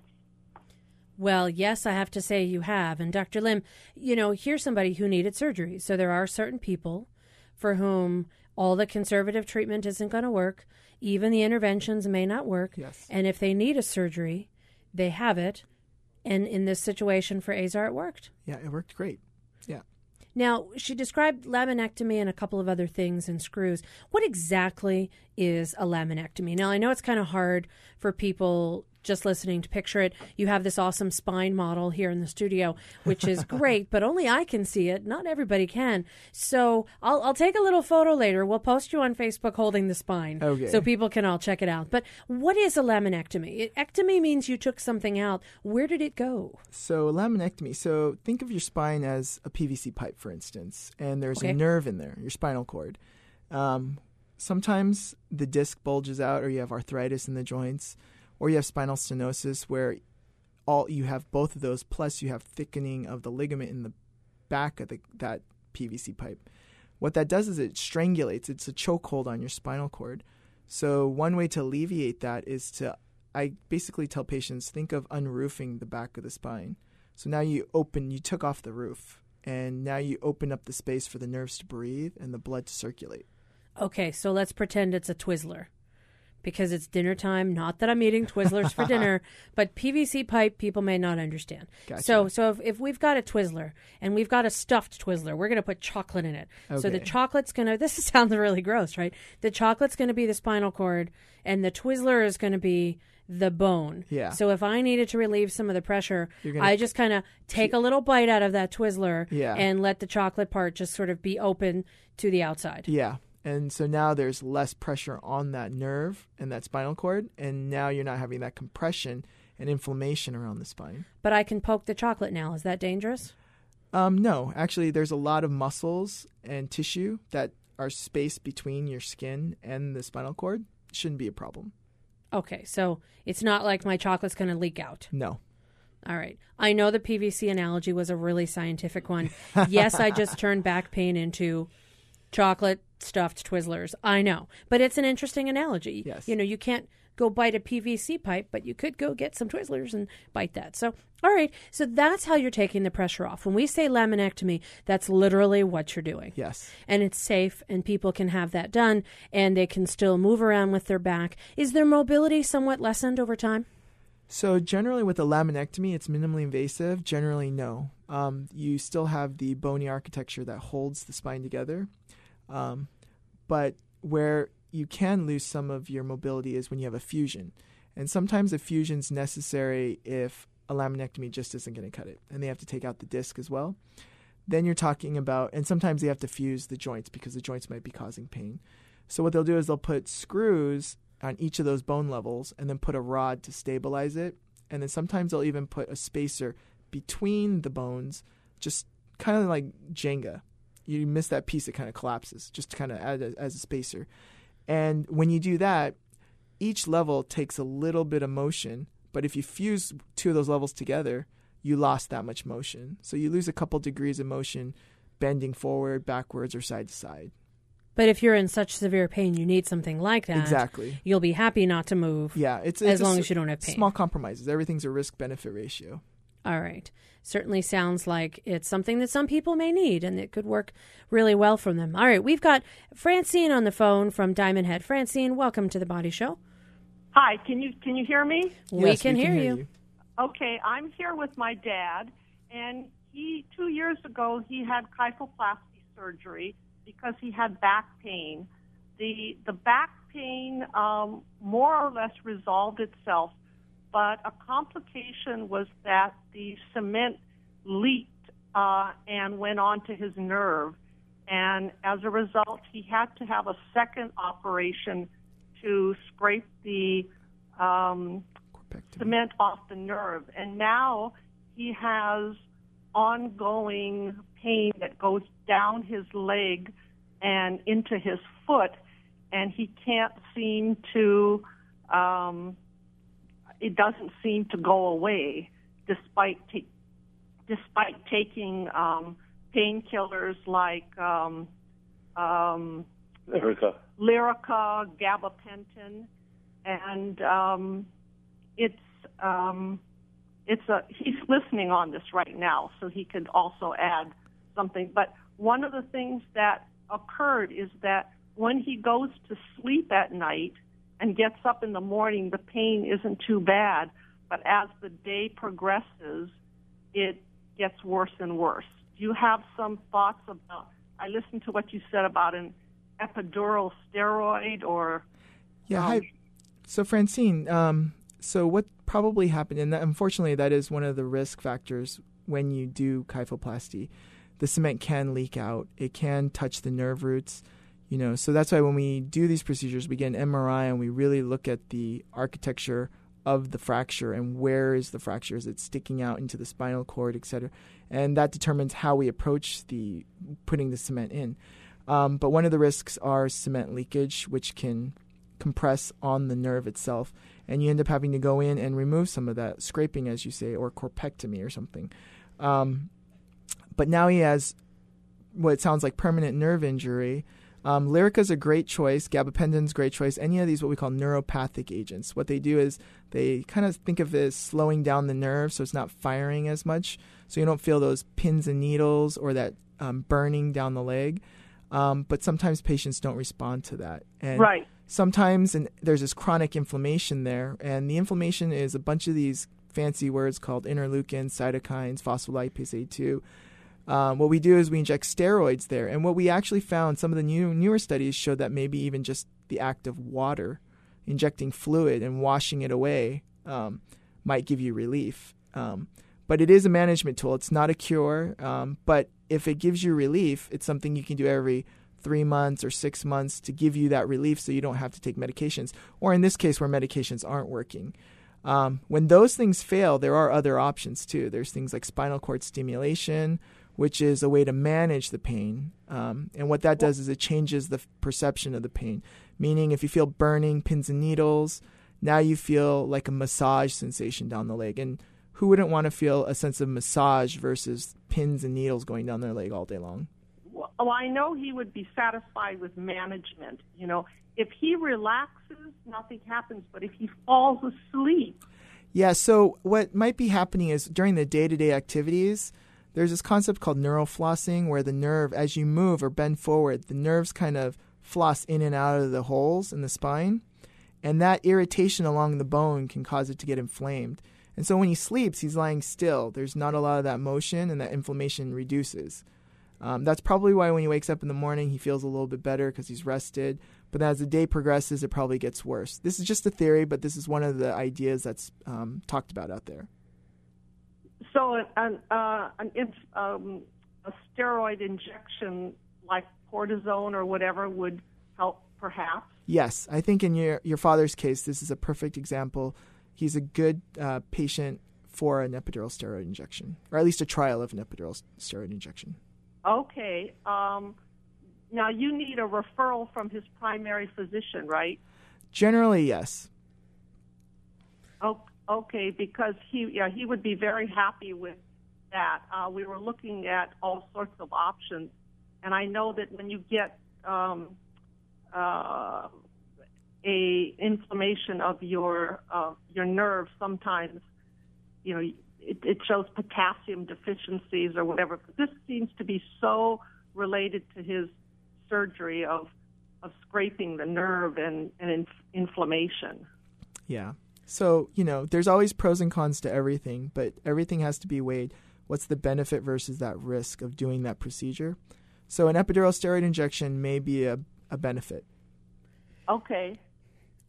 Well, yes, I have to say you have. And Dr. Lim, you know, here's somebody who needed surgery. So there are certain people for whom all the conservative treatment isn't going to work. Even the interventions may not work. Yes. And if they need a surgery, they have it. And in this situation for Azar, it worked. Yeah, it worked great. Now, she described laminectomy and a couple of other things and screws. What exactly is a laminectomy? Now, I know it's kind of hard for people just listening to picture it. You have this awesome spine model here in the studio, which is great, but only I can see it. Not everybody can. So I'll, I'll take a little photo later. We'll post you on Facebook holding the spine Okay. so people can all check it out. But what is a laminectomy? It, ectomy means you took something out. Where did it go? So laminectomy. So think of your spine as a PVC pipe, for instance, and there's Okay. a nerve in there, your spinal cord. Um, sometimes the disc bulges out, or you have arthritis in the joints, or you have spinal stenosis, where all you have both of those, plus you have thickening of the ligament in the back of the, that PVC pipe. What that does is it strangulates. It's a chokehold on your spinal cord. So one way to alleviate that is to, I basically tell patients think of unroofing the back of the spine. So now you open, you took off the roof, and now you open up the space for the nerves to breathe and the blood to circulate. Okay, so let's pretend it's a Twizzler because it's dinner time. Not that I'm eating Twizzlers for dinner, but PVC pipe people may not understand. Gotcha. So, so if, if we've got a Twizzler and we've got a stuffed Twizzler, we're going to put chocolate in it. So the chocolate's going to. This sounds really gross, right? The chocolate's going to be the spinal cord, and the Twizzler is going to be the bone. Yeah. So if I needed to relieve some of the pressure, I just kind of take a little bite out of that Twizzler Yeah. and let the chocolate part just sort of be open to the outside. Yeah. And so now there's less pressure on that nerve and that spinal cord, and now you're not having that compression and inflammation around the spine. But I can poke the chocolate now. Is that dangerous? Um, no, actually, there's a lot of muscles and tissue that are spaced between your skin and the spinal cord. Shouldn't be a problem. Okay, so it's not like my chocolate's going to leak out. No. All right. I know the PVC analogy was a really scientific one. yes, I just turned back pain into chocolate stuffed Twizzlers. I know. But it's an interesting analogy. Yes. You know, you can't go bite a PVC pipe, but you could go get some Twizzlers and bite that. So, all right. So that's how you're taking the pressure off. When we say laminectomy, that's literally what you're doing. Yes. And it's safe, and people can have that done, and they can still move around with their back. Is their mobility somewhat lessened over time? So generally, with a laminectomy, it's minimally invasive. Generally, no. Um, you still have the bony architecture that holds the spine together, um, but where you can lose some of your mobility is when you have a fusion, and sometimes a fusion is necessary if a laminectomy just isn't going to cut it, and they have to take out the disc as well. Then you're talking about, and sometimes they have to fuse the joints because the joints might be causing pain. So what they'll do is they'll put screws on each of those bone levels and then put a rod to stabilize it. And then sometimes they'll even put a spacer between the bones, just kind of like Jenga. You miss that piece, it kind of collapses, just kind of as a, as a spacer. And when you do that, each level takes a little bit of motion. But if you fuse two of those levels together, you lost that much motion. So you lose a couple degrees of motion bending forward, backwards, or side to side. But if you're in such severe pain, you need something like that. Exactly. You'll be happy not to move. Yeah, it's, as long a, as you don't have pain. Small compromises. Everything's a risk benefit ratio. All right. Certainly sounds like it's something that some people may need and it could work really well for them. All right. We've got Francine on the phone from Diamond Head. Francine, welcome to the Body Show. Hi, can you can you hear me? we, can, hear, you. Okay, I'm here with my dad, and he two years ago he had kyphoplasty surgery because he had back pain. The the back pain um, more or less resolved itself, but a complication was that the cement leaked uh, and went onto his nerve, and as a result, he had to have a second operation to scrape the um, cement off the nerve. And now he has ongoing pain that goes down his leg and into his foot, and he can't seem to, um, it doesn't seem to go away despite, ta- despite taking um, painkillers like. Um, um, Lyrica. Lyrica, gabapentin, and um, it's um, it's a he's listening on this right now, so he could also add something. But one of the things that occurred is that when he goes to sleep at night and gets up in the morning, the pain isn't too bad, but as the day progresses, it gets worse and worse. Do you have some thoughts about? I listened to what you said about an epidural steroid or Yeah, um, hi. So Francine, um, so what probably happened, and that, unfortunately, that is one of the risk factors when you do kyphoplasty. The cement can leak out. It can touch the nerve roots. You know, so that's why when we do these procedures, we get an MRI and we really look at the architecture of the fracture and where is the fracture? Is it sticking out into the spinal cord, et cetera? And that determines how we approach the putting the cement in. Um, but one of the risks are cement leakage, which can compress on the nerve itself, and you end up having to go in and remove some of that scraping, as you say, or corpectomy or something. Um, but now he has what sounds like permanent nerve injury. Um, Lyrica's a great choice. Gabapentin's a great choice. Any of these, what we call neuropathic agents. What they do is they kind of think of it as slowing down the nerve so it's not firing as much. So you don't feel those pins and needles or that um, burning down the leg. Um, but sometimes patients don't respond to that. And Right. Sometimes and there's this chronic inflammation there. And the inflammation is a bunch of these fancy words called interleukins, cytokines, phospholipase A2. Um, what we do is we inject steroids there. And what we actually found, some of the new, newer studies showed that maybe even just the act of water, injecting fluid and washing it away, um, might give you relief. Um, but it is a management tool. It's not a cure. Um, but if it gives you relief, it's something you can do every three months or six months to give you that relief so you don't have to take medications. Or in this case, where medications aren't working. Um, when those things fail, there are other options too. There's things like spinal cord stimulation, which is a way to manage the pain. Um, and what that does is it changes the f- perception of the pain. Meaning, if you feel burning, pins and needles, now you feel like a massage sensation down the leg. And who wouldn't want to feel a sense of massage versus pins and needles going down their leg all day long? Well, I know he would be satisfied with management. You know, if he relaxes, nothing happens. But if he falls asleep, yeah. So what might be happening is during the day-to-day activities, there's this concept called neural flossing, where the nerve, as you move or bend forward, the nerves kind of floss in and out of the holes in the spine, and that irritation along the bone can cause it to get inflamed. And so when he sleeps, he's lying still. There's not a lot of that motion, and that inflammation reduces. Um, that's probably why when he wakes up in the morning, he feels a little bit better because he's rested. But as the day progresses, it probably gets worse. This is just a theory, but this is one of the ideas that's um, talked about out there. So, an, uh, an um, a steroid injection like cortisone or whatever would help, perhaps. Yes, I think in your your father's case, this is a perfect example. He's a good uh, patient for an epidural steroid injection, or at least a trial of an epidural steroid injection. Okay. Um, now you need a referral from his primary physician, right? Generally, yes. Oh, okay, because he yeah he would be very happy with that. Uh, we were looking at all sorts of options, and I know that when you get um, uh, a inflammation of your uh, your nerve, sometimes you know it, it shows potassium deficiencies or whatever. But this seems to be so related to his surgery of of scraping the nerve and, and inf- inflammation. Yeah. So, you know, there's always pros and cons to everything, but everything has to be weighed. What's the benefit versus that risk of doing that procedure? So, an epidural steroid injection may be a, a benefit. Okay.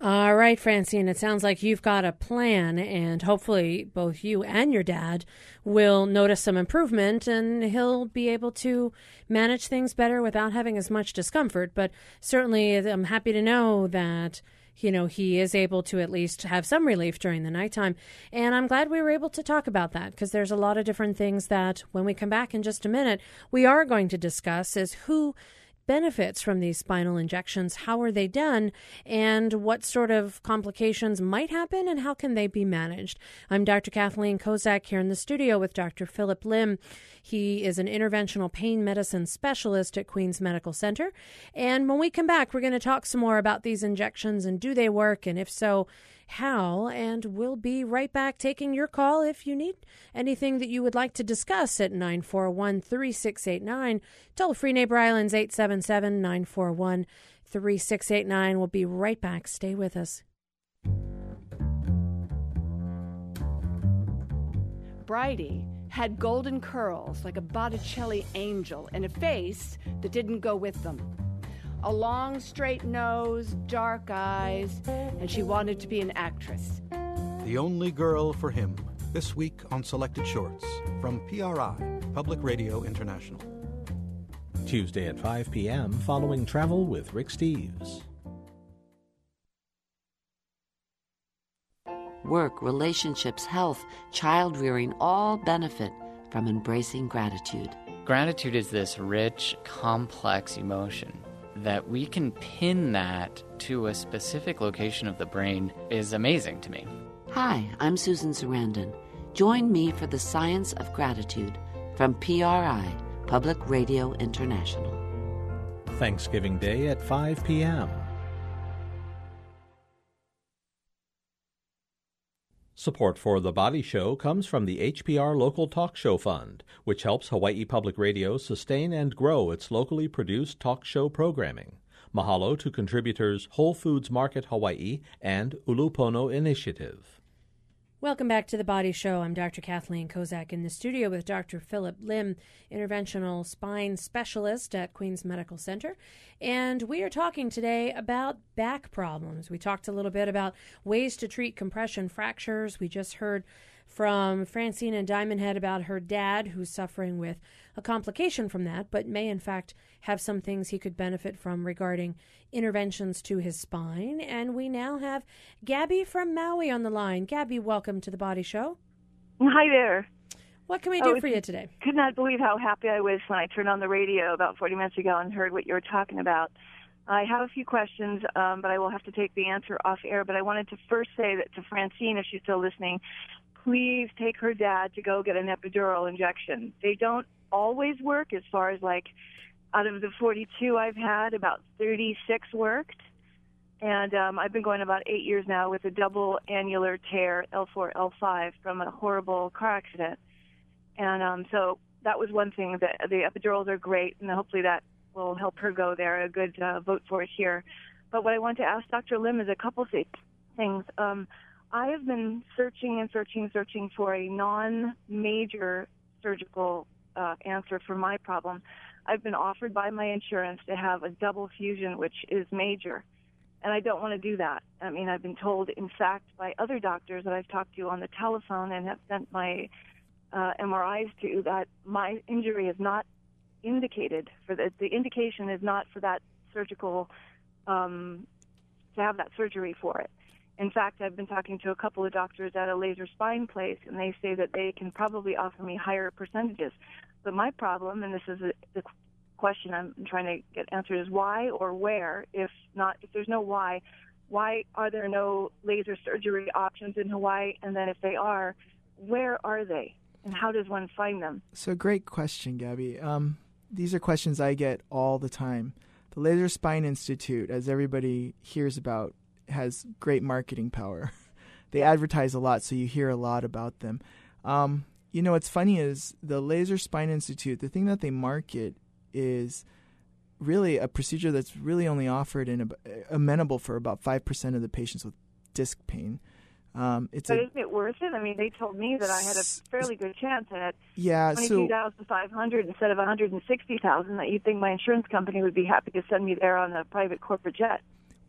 All right, Francine, it sounds like you've got a plan, and hopefully both you and your dad will notice some improvement and he'll be able to manage things better without having as much discomfort. But certainly, I'm happy to know that. You know, he is able to at least have some relief during the nighttime. And I'm glad we were able to talk about that because there's a lot of different things that when we come back in just a minute, we are going to discuss is who benefits from these spinal injections? How are they done? And what sort of complications might happen and how can they be managed? I'm Dr. Kathleen Kozak here in the studio with Dr. Philip Lim. He is an interventional pain medicine specialist at Queens Medical Center. And when we come back, we're going to talk some more about these injections and do they work? And if so, how, and we'll be right back taking your call if you need anything that you would like to discuss at 941 3689. Toll free Neighbor Islands 877 941 3689. We'll be right back. Stay with us. Bridie had golden curls like a Botticelli angel and a face that didn't go with them a long, straight nose, dark eyes, and she wanted to be an actress. The only girl for him, this week on Selected Shorts from PRI, Public Radio International. Tuesday at 5 p.m. following Travel with Rick Steves. Work, relationships, health, child rearing all benefit from embracing gratitude. Gratitude is this rich, complex emotion that we can pin that to a specific location of the brain is amazing to me. Hi, I'm Susan Sarandon. Join me for the Science of Gratitude from PRI, Public Radio International. Thanksgiving Day at 5 p.m. Support for The Body Show comes from the HPR Local Talk Show Fund, which helps Hawaii Public Radio sustain and grow its locally produced talk show programming. Mahalo to contributors Whole Foods Market Hawaii and Ulupono Initiative. Welcome back to the Body Show. I'm Dr. Kathleen Kozak in the studio with Dr. Philip Lim, interventional spine specialist at Queens Medical Center. And we are talking today about back problems. We talked a little bit about ways to treat compression fractures. We just heard from Francine and Diamond Head about her dad who's suffering with a complication from that, but may in fact have some things he could benefit from regarding interventions to his spine. And we now have Gabby from Maui on the line. Gabby, welcome to the Body Show. Hi there. What can we do oh, for you today? Could not believe how happy I was when I turned on the radio about 40 minutes ago and heard what you were talking about. I have a few questions, um, but I will have to take the answer off air. But I wanted to first say that to Francine, if she's still listening, please take her dad to go get an epidural injection. They don't always work as far as like out of the 42 I've had, about 36 worked. And um, I've been going about eight years now with a double annular tear, L4, L5, from a horrible car accident. And um, so that was one thing that the epidurals are great, and hopefully that will help her go there. A good uh, vote for it here. But what I want to ask Dr. Lim is a couple th- things. Um, I have been searching and searching and searching for a non-major surgical uh, answer for my problem. I've been offered by my insurance to have a double fusion, which is major. And I don't want to do that. I mean, I've been told, in fact, by other doctors that I've talked to on the telephone and have sent my uh, MRIs to, that my injury is not indicated for the, the indication is not for that surgical, um, to have that surgery for it. In fact, I've been talking to a couple of doctors at a laser spine place, and they say that they can probably offer me higher percentages. But my problem, and this is a, the question I'm trying to get answered, is why or where? If not, if there's no why, why are there no laser surgery options in Hawaii? And then if they are, where are they? And how does one find them? So, great question, Gabby. Um, these are questions I get all the time. The Laser Spine Institute, as everybody hears about, has great marketing power. they advertise a lot, so you hear a lot about them. Um, you know, what's funny is the Laser Spine Institute, the thing that they market is really a procedure that's really only offered and amenable for about 5% of the patients with disc pain. Um, it's but a, isn't it worth it? I mean, they told me that I had a fairly good chance at yeah, twenty-two thousand five hundred instead of one hundred and sixty thousand. That you'd think my insurance company would be happy to send me there on a private corporate jet.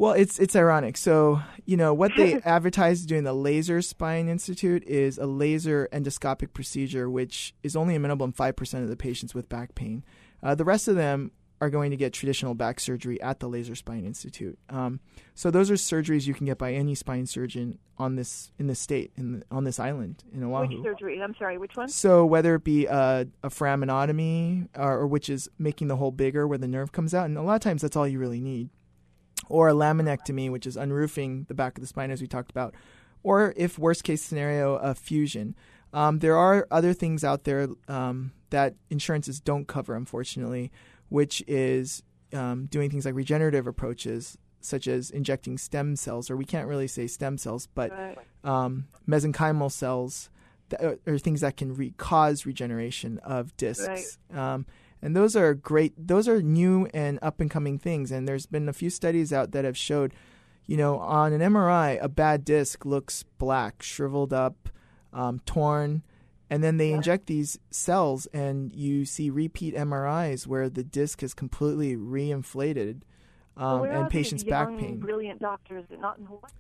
Well, it's it's ironic. So you know what they advertise during the Laser Spine Institute is a laser endoscopic procedure, which is only amenable in five percent of the patients with back pain. Uh, the rest of them are going to get traditional back surgery at the Laser Spine Institute. Um, so those are surgeries you can get by any spine surgeon on this in this state in on this island in Oahu. Which surgery? I'm sorry, which one? So whether it be a, a foraminotomy or, or which is making the hole bigger where the nerve comes out, and a lot of times that's all you really need, or a laminectomy, which is unroofing the back of the spine as we talked about, or if worst case scenario, a fusion. Um, there are other things out there um, that insurances don't cover, unfortunately which is um, doing things like regenerative approaches, such as injecting stem cells, or we can't really say stem cells, but um, mesenchymal cells, that, or things that can re- cause regeneration of discs. Right. And those are great. Those are new and up and coming things. And there's been a few studies out that have showed, you know, on an MRI, a bad disc looks black, shriveled up, um, torn and then they yeah. inject these cells and you see repeat MRIs where the disc is completely reinflated um, well, and patients young, back pain. Brilliant doctors, not in Hawaii.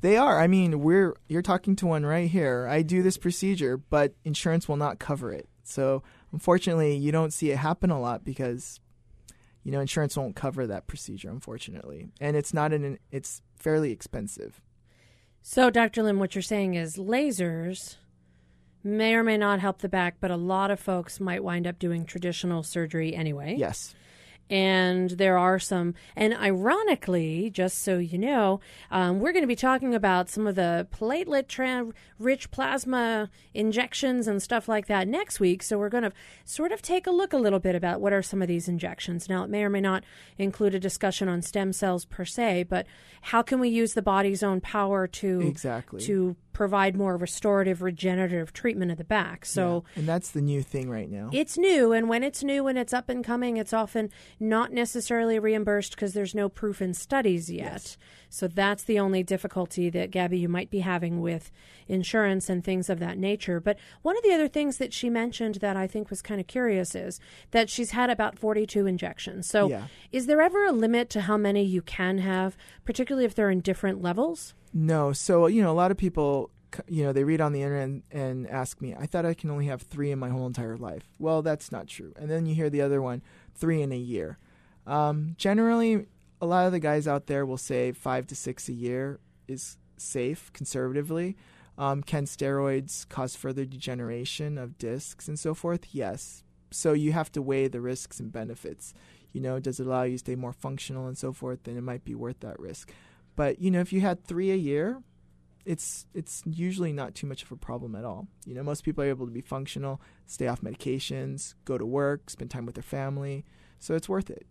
They are. I mean, we're you're talking to one right here. I do this procedure, but insurance will not cover it. So unfortunately, you don't see it happen a lot because you know insurance won't cover that procedure. Unfortunately, and it's not an it's fairly expensive. So, Dr. Lim, what you're saying is lasers may or may not help the back, but a lot of folks might wind up doing traditional surgery anyway. Yes. And there are some, and ironically, just so you know, um, we're going to be talking about some of the platelet tra- rich plasma injections and stuff like that next week. So we're going to sort of take a look a little bit about what are some of these injections. Now, it may or may not include a discussion on stem cells per se, but how can we use the body's own power to exactly to provide more restorative, regenerative treatment of the back. So, yeah. and that's the new thing right now. It's new, and when it's new and it's up and coming, it's often not necessarily reimbursed because there's no proof in studies yet. Yes. So that's the only difficulty that Gabby you might be having with insurance and things of that nature. But one of the other things that she mentioned that I think was kind of curious is that she's had about 42 injections. So yeah. is there ever a limit to how many you can have, particularly if they're in different levels? No. So, you know, a lot of people, you know, they read on the internet and, ask me, I thought I can only have three in my whole entire life. Well, that's not true. And then you hear the other one, three in a year. Um, generally, a lot of the guys out there will say five to six a year is safe conservatively. Um, can steroids cause further degeneration of discs and so forth? Yes. So you have to weigh the risks and benefits. You know, does it allow you to stay more functional and so forth? Then it might be worth that risk. But you know, if you had three a year, it's it's usually not too much of a problem at all. You know, most people are able to be functional, stay off medications, go to work, spend time with their family, so it's worth it.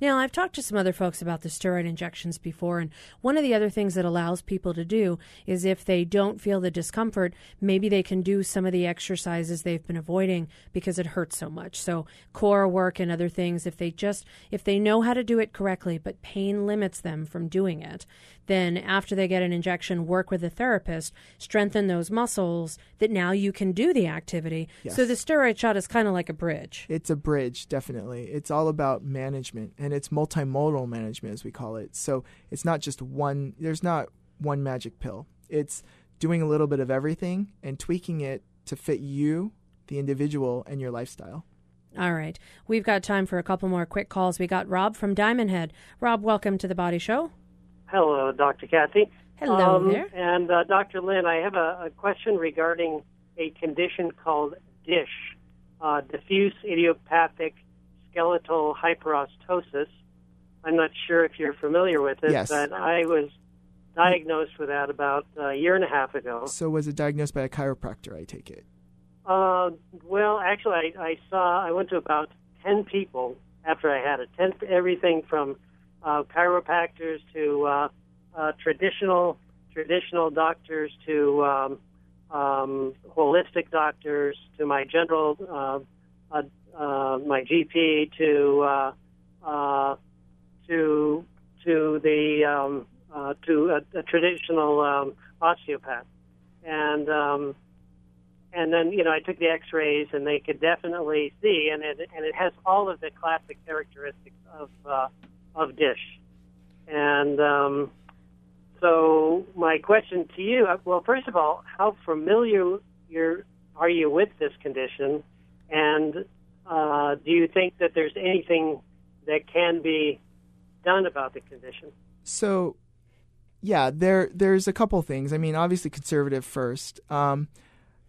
Now, I've talked to some other folks about the steroid injections before, and one of the other things that allows people to do is if they don't feel the discomfort, maybe they can do some of the exercises they've been avoiding because it hurts so much. So, core work and other things, if they just, if they know how to do it correctly, but pain limits them from doing it, then after they get an injection, work with a therapist, strengthen those muscles that now you can do the activity. Yes. So, the steroid shot is kind of like a bridge. It's a bridge, definitely. It's all about management, and it's multimodal management, as we call it. So it's not just one, there's not one magic pill. It's doing a little bit of everything and tweaking it to fit you, the individual, and your lifestyle. All right. We've got time for a couple more quick calls. We got Rob from Diamond Head. Rob, welcome to the Body Show. Hello, Dr. Kathy. Hello um, there. And uh, Dr. Lim, I have a, a, question regarding a condition called DISH, uh, diffuse idiopathic skeletal hyperostosis. I'm not sure if you're familiar with it, Yes. but I was diagnosed with that about a year and a half ago. So was it diagnosed by a chiropractor, I take it? Uh, well, actually, I, I saw, I went to about 10 people after I had it. 10, everything from uh, chiropractors to uh, uh, traditional traditional doctors to um, um, holistic doctors to my general uh, my GP to uh, uh, to to the um, uh, to a, a traditional um, osteopath, and um, and then you know I took the X-rays and they could definitely see, and it and it has all of the classic characteristics of uh, of dish, and um, so my question to you, uh, well, first of all, how familiar are you with this condition, and uh, do you think that there's anything that can be done about the condition? So, yeah, there there's a couple things. I mean, obviously conservative first. Um,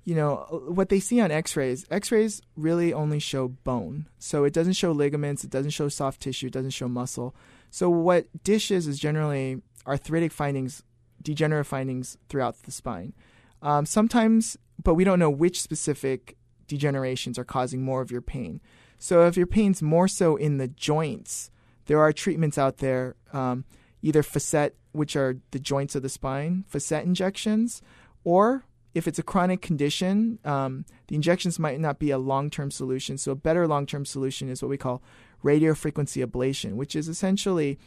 you know what they see on X-rays. X-rays really only show bone, so it doesn't show ligaments, it doesn't show soft tissue, it doesn't show muscle. So what dish is is generally arthritic findings, degenerative findings throughout the spine. Um, sometimes, but we don't know which specific degenerations are causing more of your pain. So if your pain's more so in the joints, there are treatments out there, um, either facet, which are the joints of the spine, facet injections, or if it's a chronic condition, um, the injections might not be a long term solution. So, a better long term solution is what we call radiofrequency ablation, which is essentially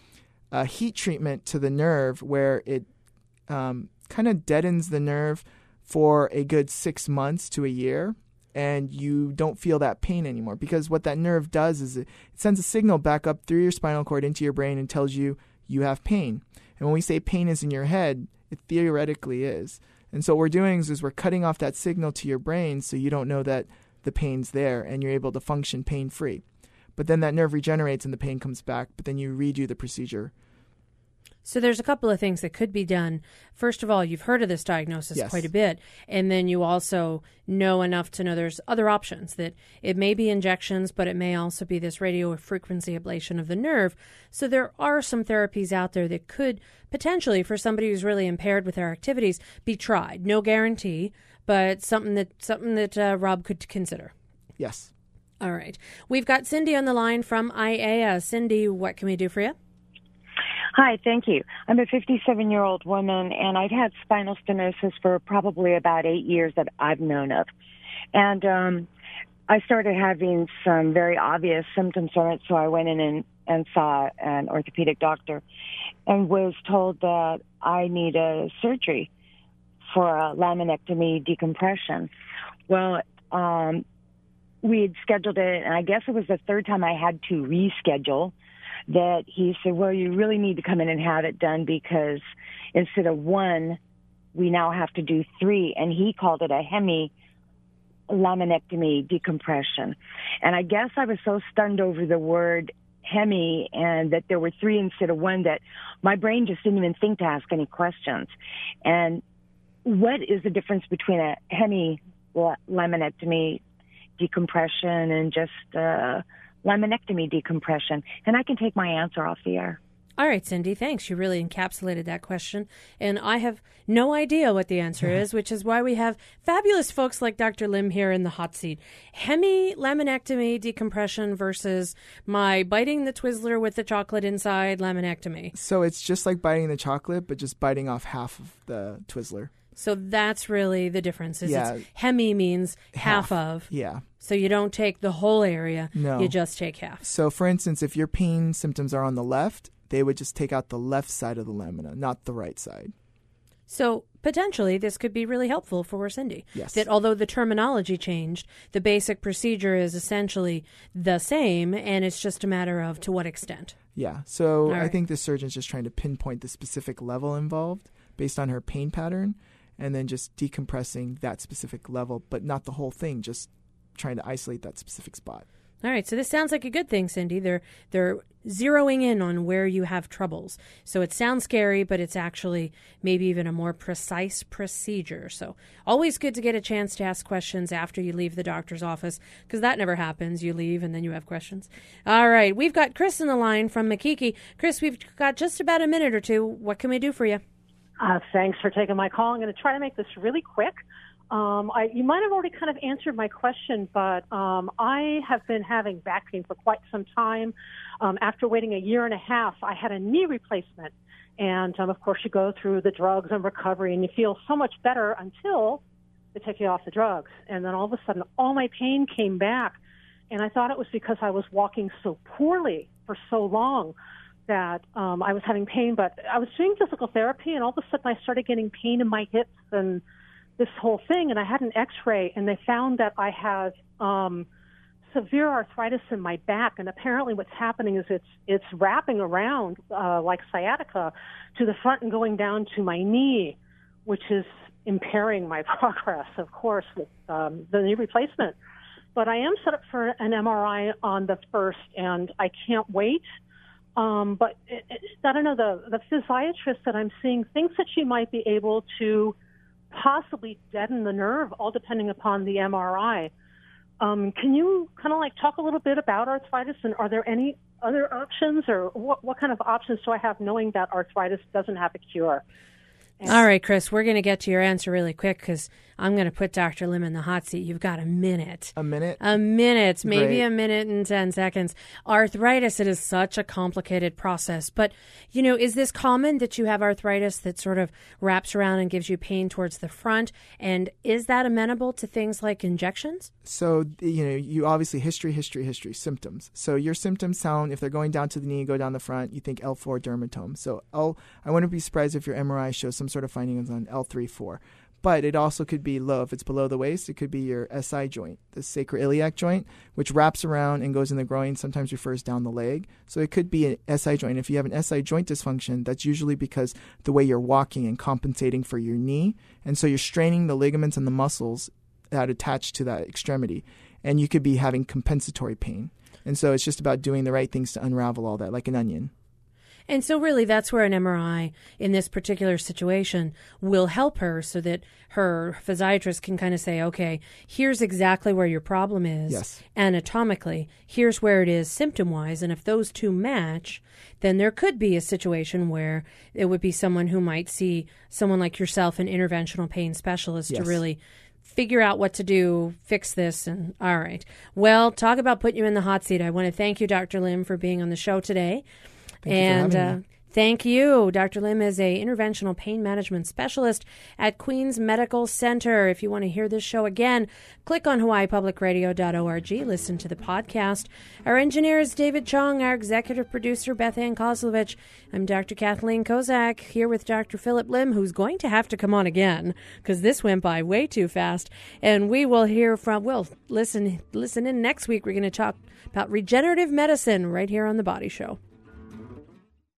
a heat treatment to the nerve where it um, kind of deadens the nerve for a good six months to a year. And you don't feel that pain anymore because what that nerve does is it, sends a signal back up through your spinal cord into your brain and tells you you have pain. And when we say pain is in your head, it theoretically is. And so what we're doing is, is we're cutting off that signal to your brain so you don't know that the pain's there and you're able to function pain free. But then that nerve regenerates and the pain comes back, but then you redo the procedure. So there's a couple of things that could be done. First of all, you've heard of this diagnosis Yes. quite a bit, and then you also know enough to know there's other options that it may be injections, but it may also be this radio frequency ablation of the nerve. So there are some therapies out there that could potentially, for somebody who's really impaired with their activities, be tried. No guarantee, but something that something that uh, Rob could consider. Yes. All right, we've got Cindy on the line from Aiea. Cindy, what can we do for you? Hi, thank you. I'm a 57 year old woman, and I've had spinal stenosis for probably about eight years that I've known of. And um, I started having some very obvious symptoms from it, so I went in and, and saw an orthopedic doctor and was told that I need a surgery for a laminectomy decompression. Well, um, we had scheduled it, and I guess it was the third time I had to reschedule that he said, Well, you really need to come in and have it done because instead of one, we now have to do three. And he called it a hemi laminectomy decompression. And I guess I was so stunned over the word hemi and that there were three instead of one that my brain just didn't even think to ask any questions. And what is the difference between a hemi la- laminectomy decompression and just uh, laminectomy decompression? And I can take my answer off the air. All right, Cindy, thanks. You really encapsulated that question. And I have no idea what the answer is, which is why we have fabulous folks like Dr. Lim here in the hot seat. Hemi laminectomy decompression versus my biting the Twizzler with the chocolate inside laminectomy. So it's just like biting the chocolate, but just biting off half of the Twizzler. So that's really the difference. Is Yeah. it's hemi means half, Half. of. Yeah. So you don't take the whole area. No. You just take half. So, for instance, if your pain symptoms are on the left, they would just take out the left side of the lamina, not the right side. So potentially this could be really helpful for Cindy. Yes. That although the terminology changed, the basic procedure is essentially the same and it's just a matter of to what extent. Yeah. So All I think the surgeon's just trying to pinpoint the specific level involved based on her pain pattern and then just decompressing that specific level, but not the whole thing, just trying to isolate that specific spot. All right, so this sounds like a good thing, Cindy. They're they're zeroing in on where you have troubles. So it sounds scary, but it's actually maybe even a more precise procedure. So always good to get a chance to ask questions after you leave the doctor's office because that never happens. You leave and then you have questions. All right, we've got Chris in the line from Makiki. Chris, we've got just about a minute or two. What can we do for you? Uh, thanks for taking my call. I'm going to try to make this really quick. Um, I, you might have already kind of answered my question, but um, I have been having back pain for quite some time. Um, after waiting a year and a half, I had a knee replacement. And um, of course, you go through the drugs and recovery, and you feel so much better until they take you off the drugs. And then all of a sudden, all my pain came back. And I thought it was because I was walking so poorly for so long that um, I was having pain, but I was doing physical therapy, and all of a sudden I started getting pain in my hips and this whole thing. And I had an X-ray, and they found that I had um, severe arthritis in my back. And apparently, what's happening is it's it's wrapping around uh, like sciatica to the front and going down to my knee, which is impairing my progress, of course, with um, the knee replacement. But I am set up for an MRI on the first, and I can't wait. Um, but it, it, I don't know the the physiatrist that I'm seeing thinks that she might be able to possibly deaden the nerve, all depending upon the MRI. Um, can you kind of like talk a little bit about arthritis, and are there any other options, or what what kind of options do I have, knowing that arthritis doesn't have a cure? All right, Chris, we're going to get to your answer really quick because I'm going to put Dr. Lim in the hot seat. You've got a minute. A minute? A minute, maybe Great. a minute and 10 seconds. Arthritis, it is such a complicated process. But, you know, is this common that you have arthritis that sort of wraps around and gives you pain towards the front? And is that amenable to things like injections? So, you know, you obviously history, history, history, symptoms. So your symptoms sound, if they're going down to the knee, go down the front, you think L4 dermatome. So L, I wouldn't be surprised if your MRI shows some sort of findings on L3, 4. But it also could be low. If it's below the waist, it could be your SI joint, the sacroiliac joint, which wraps around and goes in the groin, sometimes refers down the leg. So it could be an SI joint. If you have an SI joint dysfunction, that's usually because the way you're walking and compensating for your knee. And so you're straining the ligaments and the muscles that attach to that extremity. And you could be having compensatory pain. And so it's just about doing the right things to unravel all that, like an onion. And so, really, that's where an MRI in this particular situation will help her so that her physiatrist can kind of say, okay, here's exactly where your problem is Yes. anatomically, here's where it is symptom wise. And if those two match, then there could be a situation where it would be someone who might see someone like yourself, an interventional pain specialist, to really figure out what to do, fix this, and all right. Well, talk about putting you in the hot seat. I want to thank you, Dr. Lim, for being on the show today. Thank and uh, thank you. Dr. Lim is a interventional pain management specialist at Queens Medical Center. If you want to hear this show again, click on hawaiipublicradio.org, listen to the podcast. Our engineer is David Chong, our executive producer Beth Ann Kozlovich. I'm Dr. Kathleen Kozak here with Dr. Philip Lim, who's going to have to come on again because this went by way too fast. And we will hear from, well, listen, listen in next week. We're going to talk about regenerative medicine right here on The Body Show.